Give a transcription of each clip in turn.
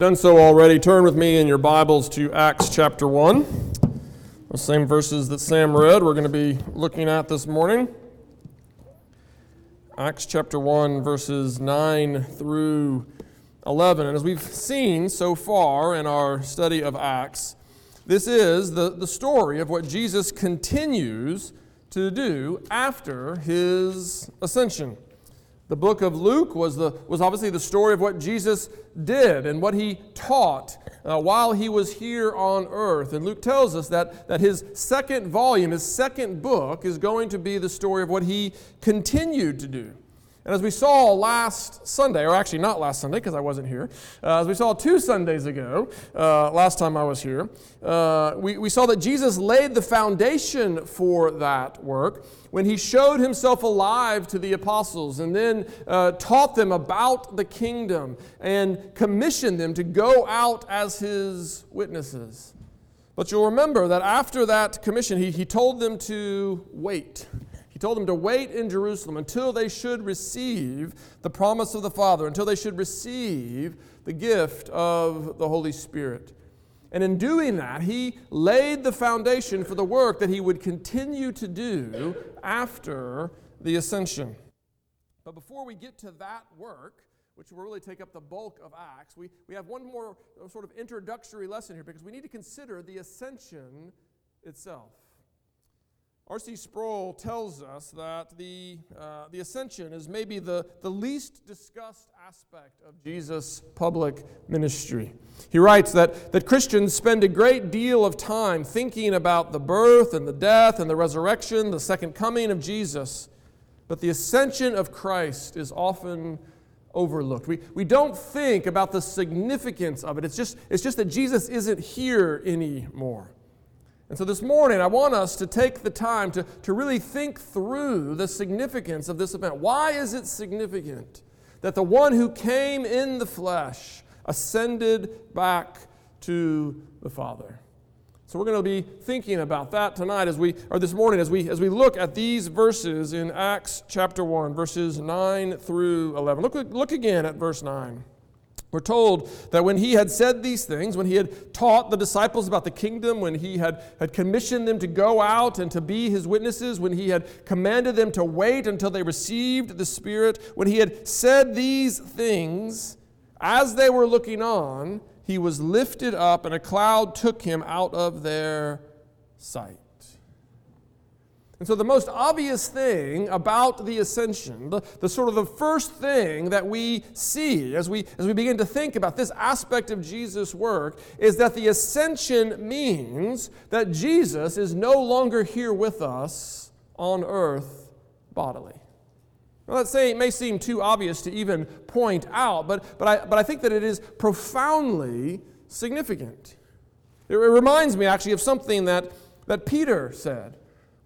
Done so already. Turn with me in your Bibles to Acts chapter 1. The same verses that Sam read, we're going to be looking at this morning. Acts chapter 1, verses 9 through 11. And as we've seen so far in our study of Acts, this is the, the story of what Jesus continues to do after his ascension. The book of Luke was, the, was obviously the story of what Jesus did and what he taught uh, while he was here on earth. And Luke tells us that, that his second volume, his second book, is going to be the story of what he continued to do. And as we saw last Sunday, or actually not last Sunday because I wasn't here, uh, as we saw two Sundays ago, uh, last time I was here, uh, we, we saw that Jesus laid the foundation for that work when he showed himself alive to the apostles and then uh, taught them about the kingdom and commissioned them to go out as his witnesses. But you'll remember that after that commission, he, he told them to wait. He told them to wait in Jerusalem until they should receive the promise of the Father, until they should receive the gift of the Holy Spirit. And in doing that, he laid the foundation for the work that he would continue to do after the ascension. But before we get to that work, which will really take up the bulk of Acts, we, we have one more sort of introductory lesson here because we need to consider the ascension itself. R.C. Sproul tells us that the, uh, the ascension is maybe the, the least discussed aspect of Jesus' public ministry. He writes that, that Christians spend a great deal of time thinking about the birth and the death and the resurrection, the second coming of Jesus, but the ascension of Christ is often overlooked. We, we don't think about the significance of it. It's just, it's just that Jesus isn't here anymore. And so this morning, I want us to take the time to, to really think through the significance of this event. Why is it significant that the one who came in the flesh ascended back to the Father? So we're going to be thinking about that tonight as we or this morning as we as we look at these verses in Acts chapter 1 verses 9 through 11. Look look again at verse 9. We're told that when he had said these things, when he had taught the disciples about the kingdom, when he had, had commissioned them to go out and to be his witnesses, when he had commanded them to wait until they received the Spirit, when he had said these things, as they were looking on, he was lifted up and a cloud took him out of their sight. And so, the most obvious thing about the ascension, the, the, sort of the first thing that we see as we, as we begin to think about this aspect of Jesus' work, is that the ascension means that Jesus is no longer here with us on earth bodily. Now, that it may seem too obvious to even point out, but, but, I, but I think that it is profoundly significant. It, it reminds me actually of something that, that Peter said.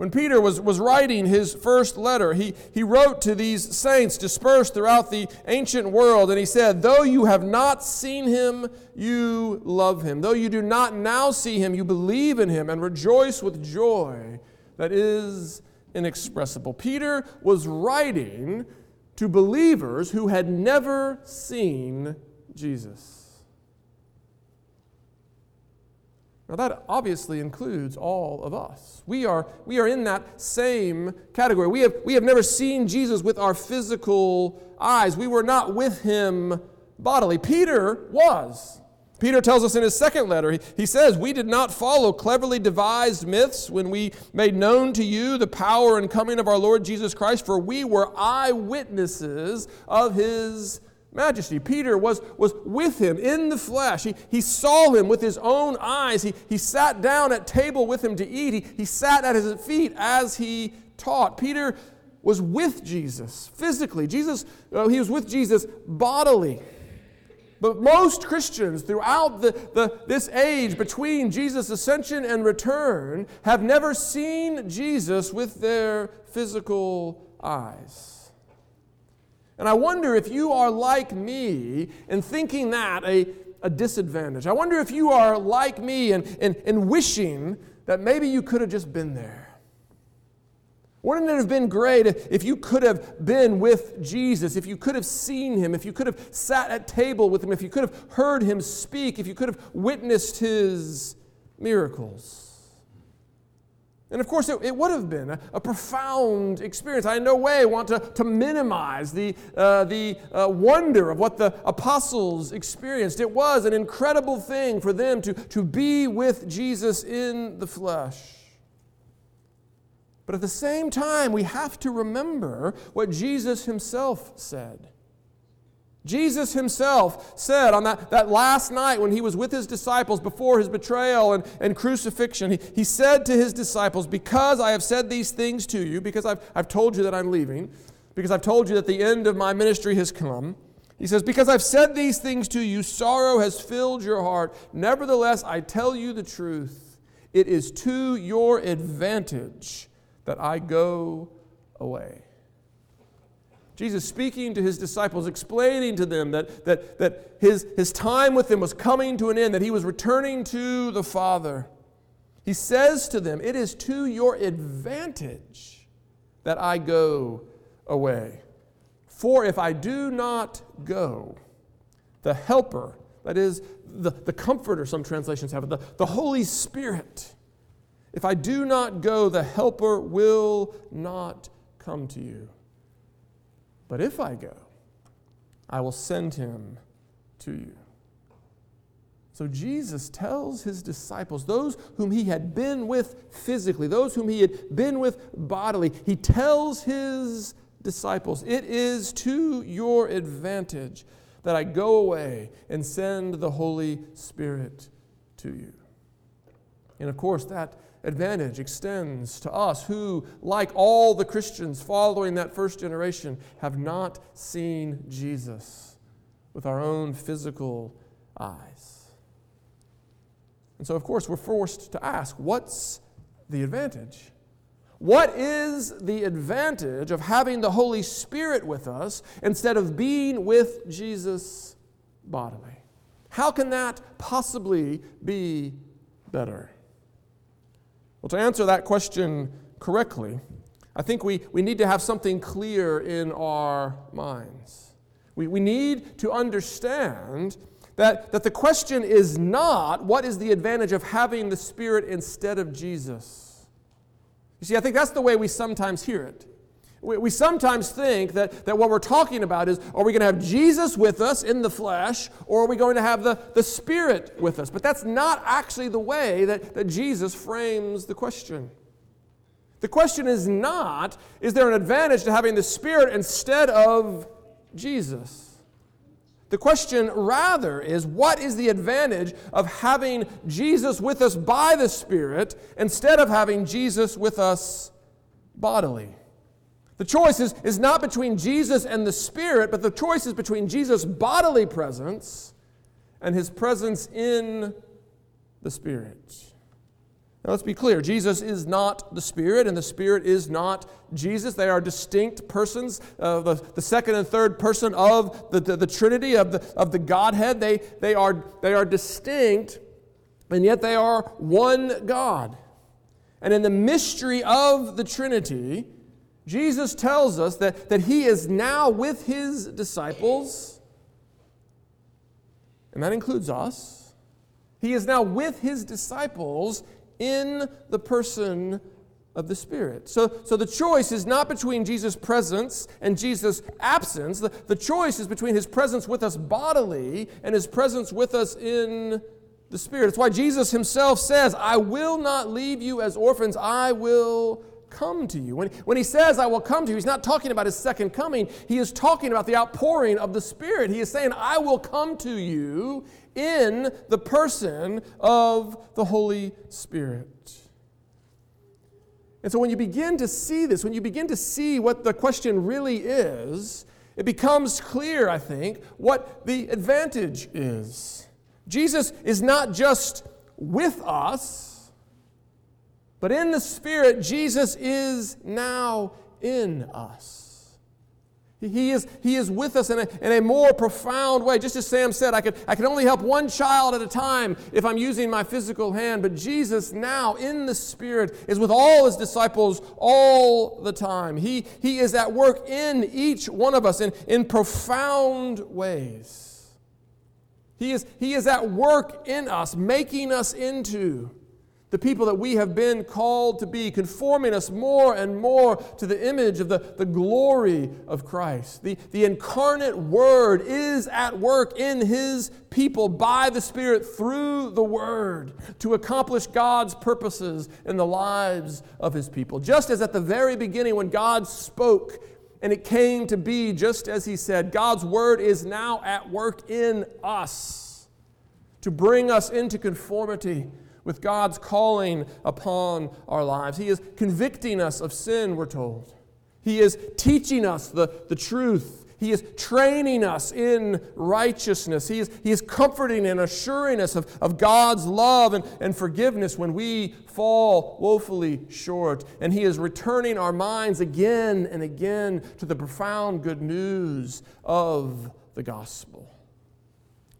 When Peter was, was writing his first letter, he, he wrote to these saints dispersed throughout the ancient world, and he said, Though you have not seen him, you love him. Though you do not now see him, you believe in him and rejoice with joy that is inexpressible. Peter was writing to believers who had never seen Jesus. Now, that obviously includes all of us. We are, we are in that same category. We have, we have never seen Jesus with our physical eyes, we were not with him bodily. Peter was. Peter tells us in his second letter, he, he says, We did not follow cleverly devised myths when we made known to you the power and coming of our Lord Jesus Christ, for we were eyewitnesses of his majesty. Peter was, was with him in the flesh. He, he saw him with his own eyes. He, he sat down at table with him to eat. He, he sat at his feet as he taught. Peter was with Jesus physically. Jesus, uh, he was with Jesus bodily. But most Christians throughout the, the, this age between Jesus' ascension and return have never seen Jesus with their physical eyes. And I wonder if you are like me in thinking that a, a disadvantage. I wonder if you are like me in, in, in wishing that maybe you could have just been there. Wouldn't it have been great if you could have been with Jesus, if you could have seen him, if you could have sat at table with him, if you could have heard him speak, if you could have witnessed his miracles? And of course, it, it would have been a, a, profound experience. I in no way want to, to minimize the, uh, the uh, wonder of what the apostles experienced. It was an incredible thing for them to, to be with Jesus in the flesh. But at the same time, we have to remember what Jesus himself said. Jesus himself said on that, that last night when he was with his disciples before his betrayal and, and crucifixion, he, he said to his disciples, Because I have said these things to you, because I've, I've told you that I'm leaving, because I've told you that the end of my ministry has come, he says, Because I've said these things to you, sorrow has filled your heart. Nevertheless, I tell you the truth. It is to your advantage that I go away. Jesus speaking to his disciples, explaining to them that, that, that his, his time with them was coming to an end, that he was returning to the Father. He says to them, It is to your advantage that I go away. For if I do not go, the Helper, that is, the, the Comforter, some translations have it, the, the Holy Spirit, if I do not go, the Helper will not come to you. But if I go, I will send him to you. So Jesus tells his disciples, those whom he had been with physically, those whom he had been with bodily, he tells his disciples, It is to your advantage that I go away and send the Holy Spirit to you. And of course, that advantage extends to us who, like all the Christians following that first generation, have not seen Jesus with our own physical eyes. And so, of course, we're forced to ask what's the advantage? What is the advantage of having the Holy Spirit with us instead of being with Jesus bodily? How can that possibly be better? Well, to answer that question correctly, I think we, we need to have something clear in our minds. We, we need to understand that, that the question is not what is the advantage of having the Spirit instead of Jesus. You see, I think that's the way we sometimes hear it. We, we sometimes think that, that what we're talking about is are we going to have Jesus with us in the flesh, or are we going to have the, the Spirit with us? But that's not actually the way that, that Jesus frames the question. The question is not, is there an advantage to having the Spirit instead of Jesus? The question rather is, what is the advantage of having Jesus with us by the Spirit instead of having Jesus with us bodily? The choice is, is not between Jesus and the Spirit, but the choice is between Jesus' bodily presence and his presence in the Spirit. Now let's be clear Jesus is not the Spirit, and the Spirit is not Jesus. They are distinct persons, uh, the, the second and third person of the, the, the Trinity, of the, of the Godhead. They, they, are, they are distinct, and yet they are one God. And in the mystery of the Trinity, Jesus tells us that, that he is now with his disciples, and that includes us. He is now with his disciples in the person of the Spirit. So, so the choice is not between Jesus' presence and Jesus' absence. The, the choice is between his presence with us bodily and his presence with us in the Spirit. It's why Jesus himself says, I will not leave you as orphans, I will come to you. When, when he says, I will come to you, he's not talking about his second coming. He is talking about the outpouring of the Spirit. He is saying, I will come to you in the person of the Holy Spirit. And so when you begin to see this, when you begin to see what the question really is, it becomes clear, I think, what the advantage is. Jesus is not just with us but in the Spirit, Jesus is now in us. He is, he is with us in a, in a more profound way. Just as Sam said, I could, I can only help one child at a time if I'm using my physical hand. But Jesus, now in the Spirit, is with all his disciples all the time. He, he is at work in each one of us in, in profound ways. He is, he is at work in us, making us into the people that we have been called to be, conforming us more and more to the image of the, the glory of Christ. The, the incarnate Word is at work in His people by the Spirit through the Word to accomplish God's purposes in the lives of His people. Just as at the very beginning, when God spoke, and it came to be just as He said, God's Word is now at work in us to bring us into conformity with God's calling upon our lives. He is convicting us of sin, we're told. He is teaching us the, the truth. He is training us in righteousness. He is, he is comforting and assuring us of, of God's love and, and forgiveness when we fall woefully short. And He is returning our minds again and again to the profound good news of the gospel.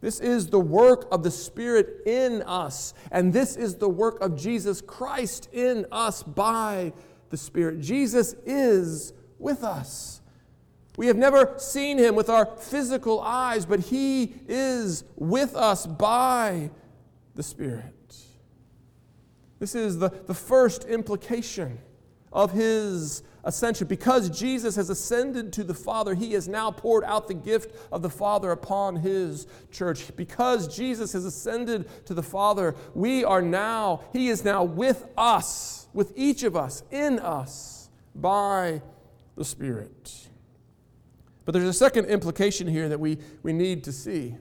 This is the work of the Spirit in us, and this is the work of Jesus Christ in us by the Spirit. Jesus is with us. We have never seen him with our physical eyes, but he is with us by the Spirit. This is the, the first implication of his ascension. Because Jesus has ascended to the Father, he has now poured out the gift of the Father upon his church. Because Jesus has ascended to the Father, we are now, he is now with us, with each of us, in us, by the Spirit. But there's a second implication here that we, we need to see.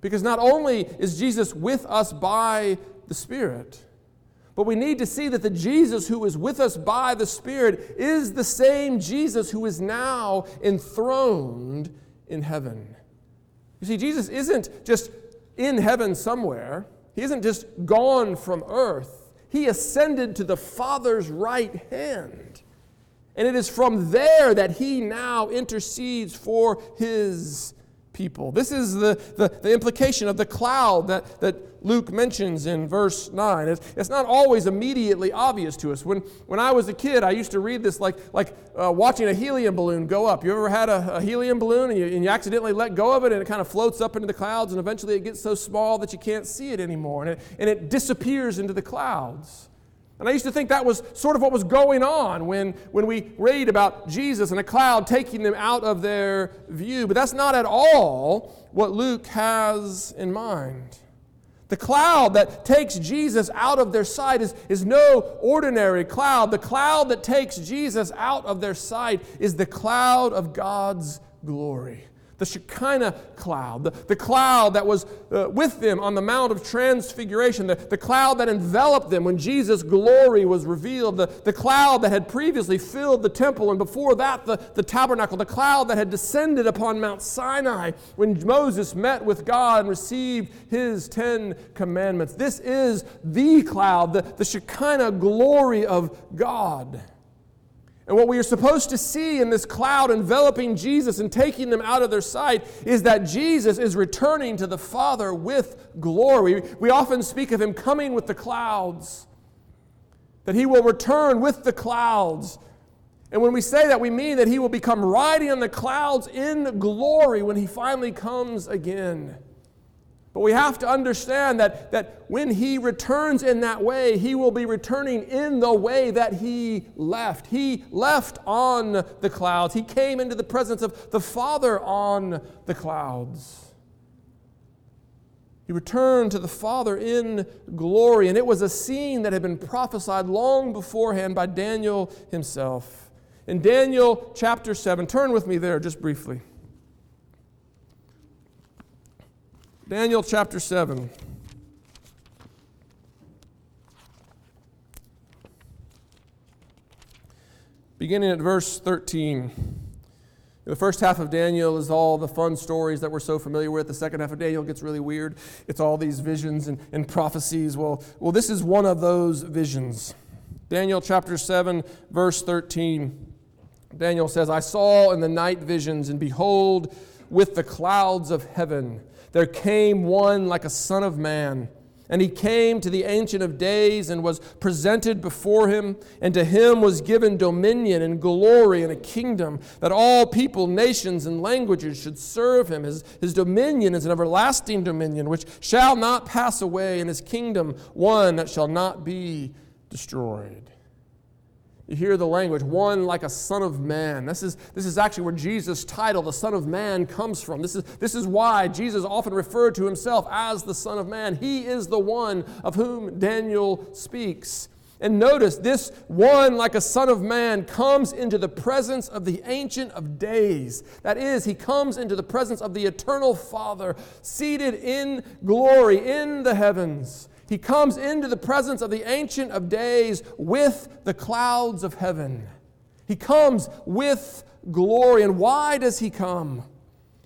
Because not only is Jesus with us by the Spirit, but we need to see that the Jesus who is with us by the Spirit is the same Jesus who is now enthroned in heaven. You see, Jesus isn't just in heaven somewhere, He isn't just gone from earth. He ascended to the Father's right hand. And it is from there that He now intercedes for His people. This is the, the, the, implication of the cloud that, that Luke mentions in verse 9. It's, it's not always immediately obvious to us. When, when I was a kid, I used to read this like, like uh, watching a helium balloon go up. You ever had a, a helium balloon and you, and you accidentally let go of it and it kind of floats up into the clouds and eventually it gets so small that you can't see it anymore and it, and it disappears into the clouds? And I used to think that was sort of what was going on when, when we read about Jesus and a cloud taking them out of their view. But that's not at all what Luke has in mind. The cloud that takes Jesus out of their sight is, is no ordinary cloud. The cloud that takes Jesus out of their sight is the cloud of God's glory the Shekinah cloud, the, the cloud that was uh, with them on the Mount of Transfiguration, the, the cloud that enveloped them when Jesus' glory was revealed, the, the cloud that had previously filled the temple, and before that, the, the tabernacle, the cloud that had descended upon Mount Sinai when Moses met with God and received his Ten Commandments. This is the cloud, the, the Shekinah glory of God. And what we are supposed to see in this cloud enveloping Jesus and taking them out of their sight is that Jesus is returning to the Father with glory. We often speak of him coming with the clouds, that he will return with the clouds. And when we say that, we mean that he will become riding on the clouds in glory when he finally comes again. But we have to understand that, that when he returns in that way, he will be returning in the way that he left. He left on the clouds, he came into the presence of the Father on the clouds. He returned to the Father in glory, and it was a scene that had been prophesied long beforehand by Daniel himself. In Daniel chapter 7, turn with me there just briefly. Daniel chapter 7. Beginning at verse 13. The first half of Daniel is all the fun stories that we're so familiar with. The second half of Daniel gets really weird. It's all these visions and, and prophecies. Well, well, this is one of those visions. Daniel chapter 7, verse 13. Daniel says, I saw in the night visions, and behold, with the clouds of heaven, there came one like a son of man. And he came to the Ancient of Days and was presented before him, and to him was given dominion and glory and a kingdom that all people, nations, and languages should serve him. His, his dominion is an everlasting dominion which shall not pass away, and his kingdom one that shall not be destroyed. You hear the language, one like a son of man. This is, this is actually where Jesus' title, the Son of Man, comes from. This is, this is why Jesus often referred to himself as the Son of Man. He is the one of whom Daniel speaks. And notice, this one like a Son of Man comes into the presence of the Ancient of Days. That is, he comes into the presence of the Eternal Father, seated in glory in the heavens. He comes into the presence of the Ancient of Days with the clouds of heaven. He comes with glory. And why does he come?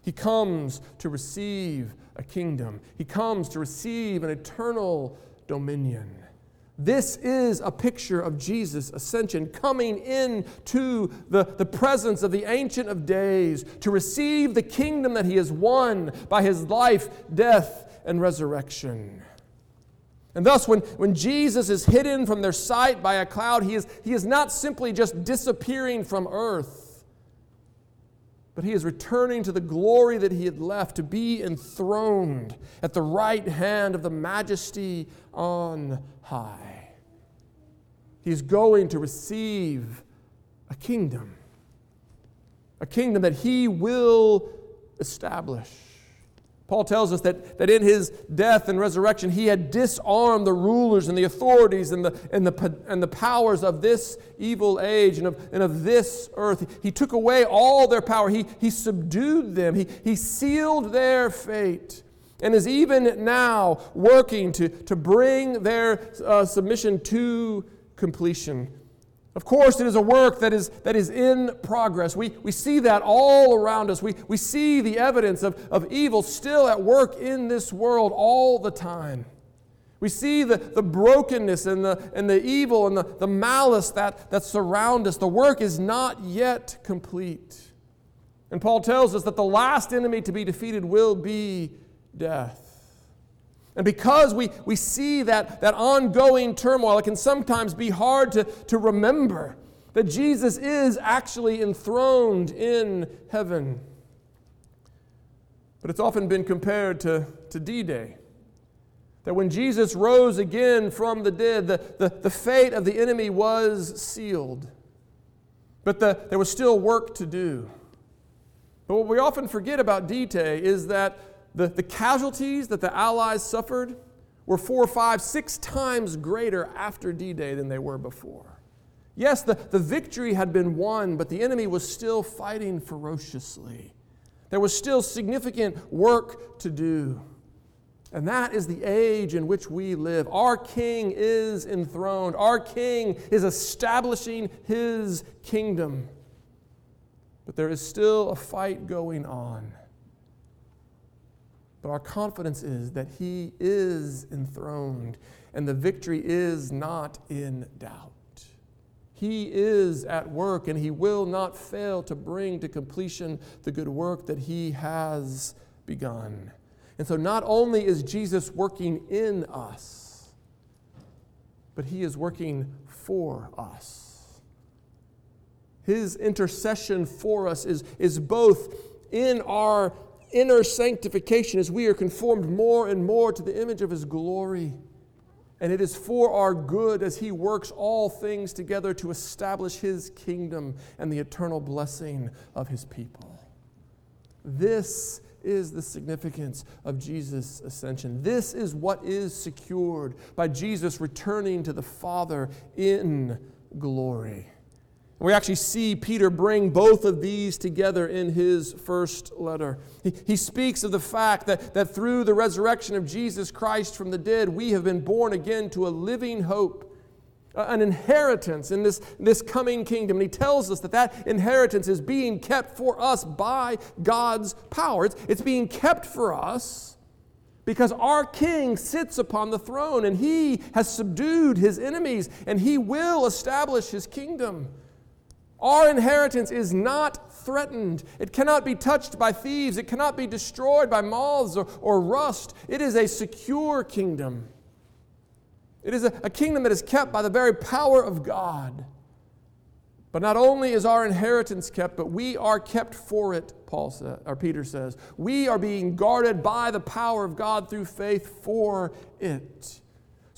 He comes to receive a kingdom, he comes to receive an eternal dominion. This is a picture of Jesus' ascension, coming into the, the presence of the Ancient of Days to receive the kingdom that he has won by his life, death, and resurrection. And thus, when, when Jesus is hidden from their sight by a cloud, he is, he is not simply just disappearing from earth, but he is returning to the glory that he had left to be enthroned at the right hand of the majesty on high. He is going to receive a kingdom, a kingdom that he will establish. Paul tells us that, that in his death and resurrection, he had disarmed the rulers and the authorities and the, and the, and the powers of this evil age and of, and of this earth. He took away all their power, he, he subdued them, he, he sealed their fate, and is even now working to, to bring their uh, submission to completion. Of course, it is a work that is, that is in progress. We, we see that all around us. We, we see the evidence of, of evil still at work in this world all the time. We see the, the brokenness and the, and the evil and the, the malice that, that surround us. The work is not yet complete. And Paul tells us that the last enemy to be defeated will be death. And because we, we see that, that ongoing turmoil, it can sometimes be hard to, to remember that Jesus is actually enthroned in heaven. But it's often been compared to, to D Day. That when Jesus rose again from the dead, the, the, the fate of the enemy was sealed. But the, there was still work to do. But what we often forget about D Day is that the, the casualties that the Allies suffered were four, five, six times greater after D Day than they were before. Yes, the, the victory had been won, but the enemy was still fighting ferociously. There was still significant work to do. And that is the age in which we live. Our king is enthroned, our king is establishing his kingdom. But there is still a fight going on. But our confidence is that He is enthroned and the victory is not in doubt. He is at work and He will not fail to bring to completion the good work that He has begun. And so, not only is Jesus working in us, but He is working for us. His intercession for us is, is both in our inner sanctification as we are conformed more and more to the image of His glory. And it is for our good as He works all things together to establish His kingdom and the eternal blessing of His people. This is the significance of Jesus' ascension. This is what is secured by Jesus returning to the Father in glory. We actually see Peter bring both of these together in his first letter. He, he speaks of the fact that, that through the resurrection of Jesus Christ from the dead, we have been born again to a living hope, an inheritance in this, this coming kingdom. And he tells us that that inheritance is being kept for us by God's power. It's, it's being kept for us because our king sits upon the throne and he has subdued his enemies and he will establish his kingdom. Our inheritance is not threatened. It cannot be touched by thieves. It cannot be destroyed by moths or, or rust. It is a secure kingdom. It is a, a kingdom that is kept by the very power of God. But not only is our inheritance kept, but we are kept for it, Paul or Peter says. We are being guarded by the power of God through faith for it.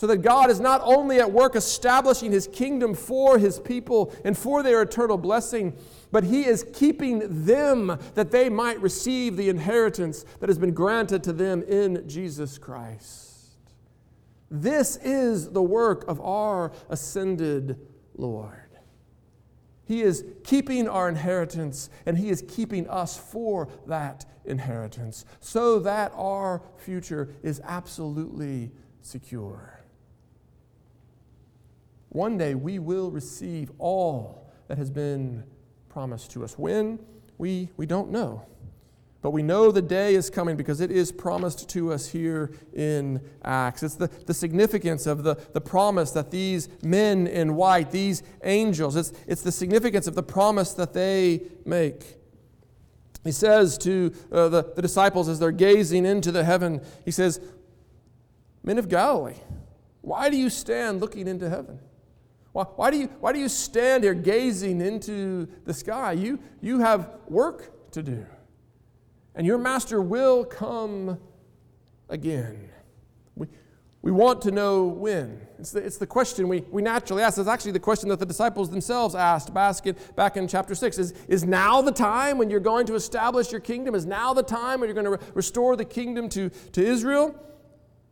So that God is not only at work establishing his kingdom for his people and for their eternal blessing, but he is keeping them that they might receive the inheritance that has been granted to them in Jesus Christ. This is the work of our ascended Lord. He is keeping our inheritance and He is keeping us for that inheritance so that our future is absolutely secure. One day we will receive all that has been promised to us. When? We, we don't know. But we know the day is coming because it is promised to us here in Acts. It's the, the significance of the, the promise that these men in white, these angels, it's, it's the significance of the promise that they make. He says to uh, the, the disciples as they're gazing into the heaven, He says, Men of Galilee, why do you stand looking into heaven? Why, why, do you, why do you stand here gazing into the sky? You, you have work to do, and your master will come again. We, we want to know when. It's the, it's the question we, we naturally ask. It's actually the question that the disciples themselves asked back in, back in chapter 6. Is, is now the time when you're going to establish your kingdom? Is now the time when you're going to re- restore the kingdom to, to Israel?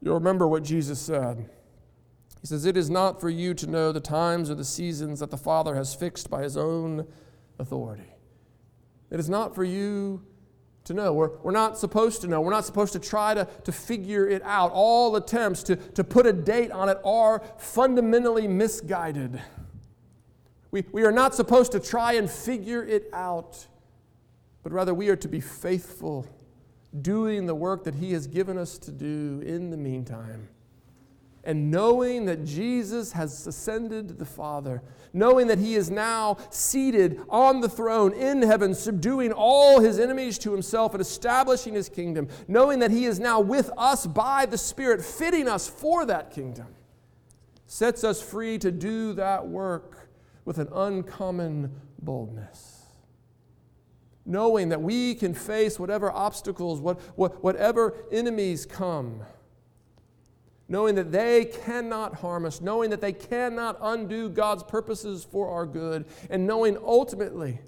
You'll remember what Jesus said. He says, It is not for you to know the times or the seasons that the Father has fixed by his own authority. It is not for you to know. We're, we're not supposed to know. We're not supposed to try to, to figure it out. All attempts to, to put a date on it are fundamentally misguided. We, we are not supposed to try and figure it out, but rather we are to be faithful, doing the work that He has given us to do in the meantime and knowing that Jesus has ascended to the Father, knowing that he is now seated on the throne in heaven, subduing all his enemies to himself and establishing his kingdom, knowing that he is now with us by the Spirit, fitting us for that kingdom, sets us free to do that work with an uncommon boldness. Knowing that we can face whatever obstacles, what, what, whatever enemies come knowing that they cannot harm us, knowing that they cannot undo God's purposes for our good, and knowing ultimately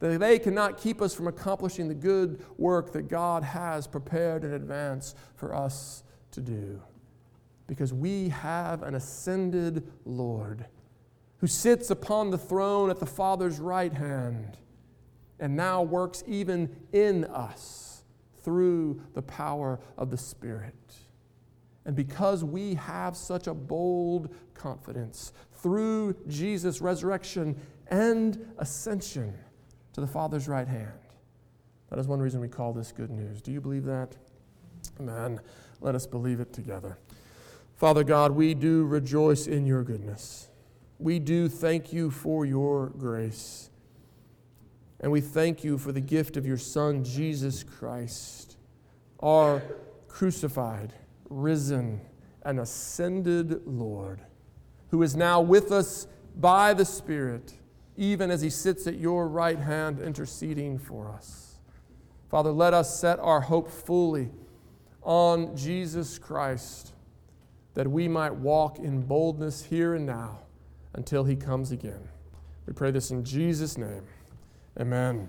that they cannot keep us from accomplishing the good work that God has prepared in advance for us to do. Because we have an ascended Lord who sits upon the throne at the Father's right hand and now works even in us through the power of the Spirit. And because we have such a bold confidence through Jesus' resurrection and ascension to the Father's right hand, that is one reason we call this good news. Do you believe that? Amen. Let us believe it together. Father God, we do rejoice in your goodness. We do thank you for your grace. And we thank you for the gift of your Son, Jesus Christ, our crucified risen, and ascended Lord, who is now with us by the Spirit, even as he sits at your right hand interceding for us. Father, let us set our hope fully on Jesus Christ, that we might walk in boldness here and now until he comes again. We pray this in Jesus' name. Amen.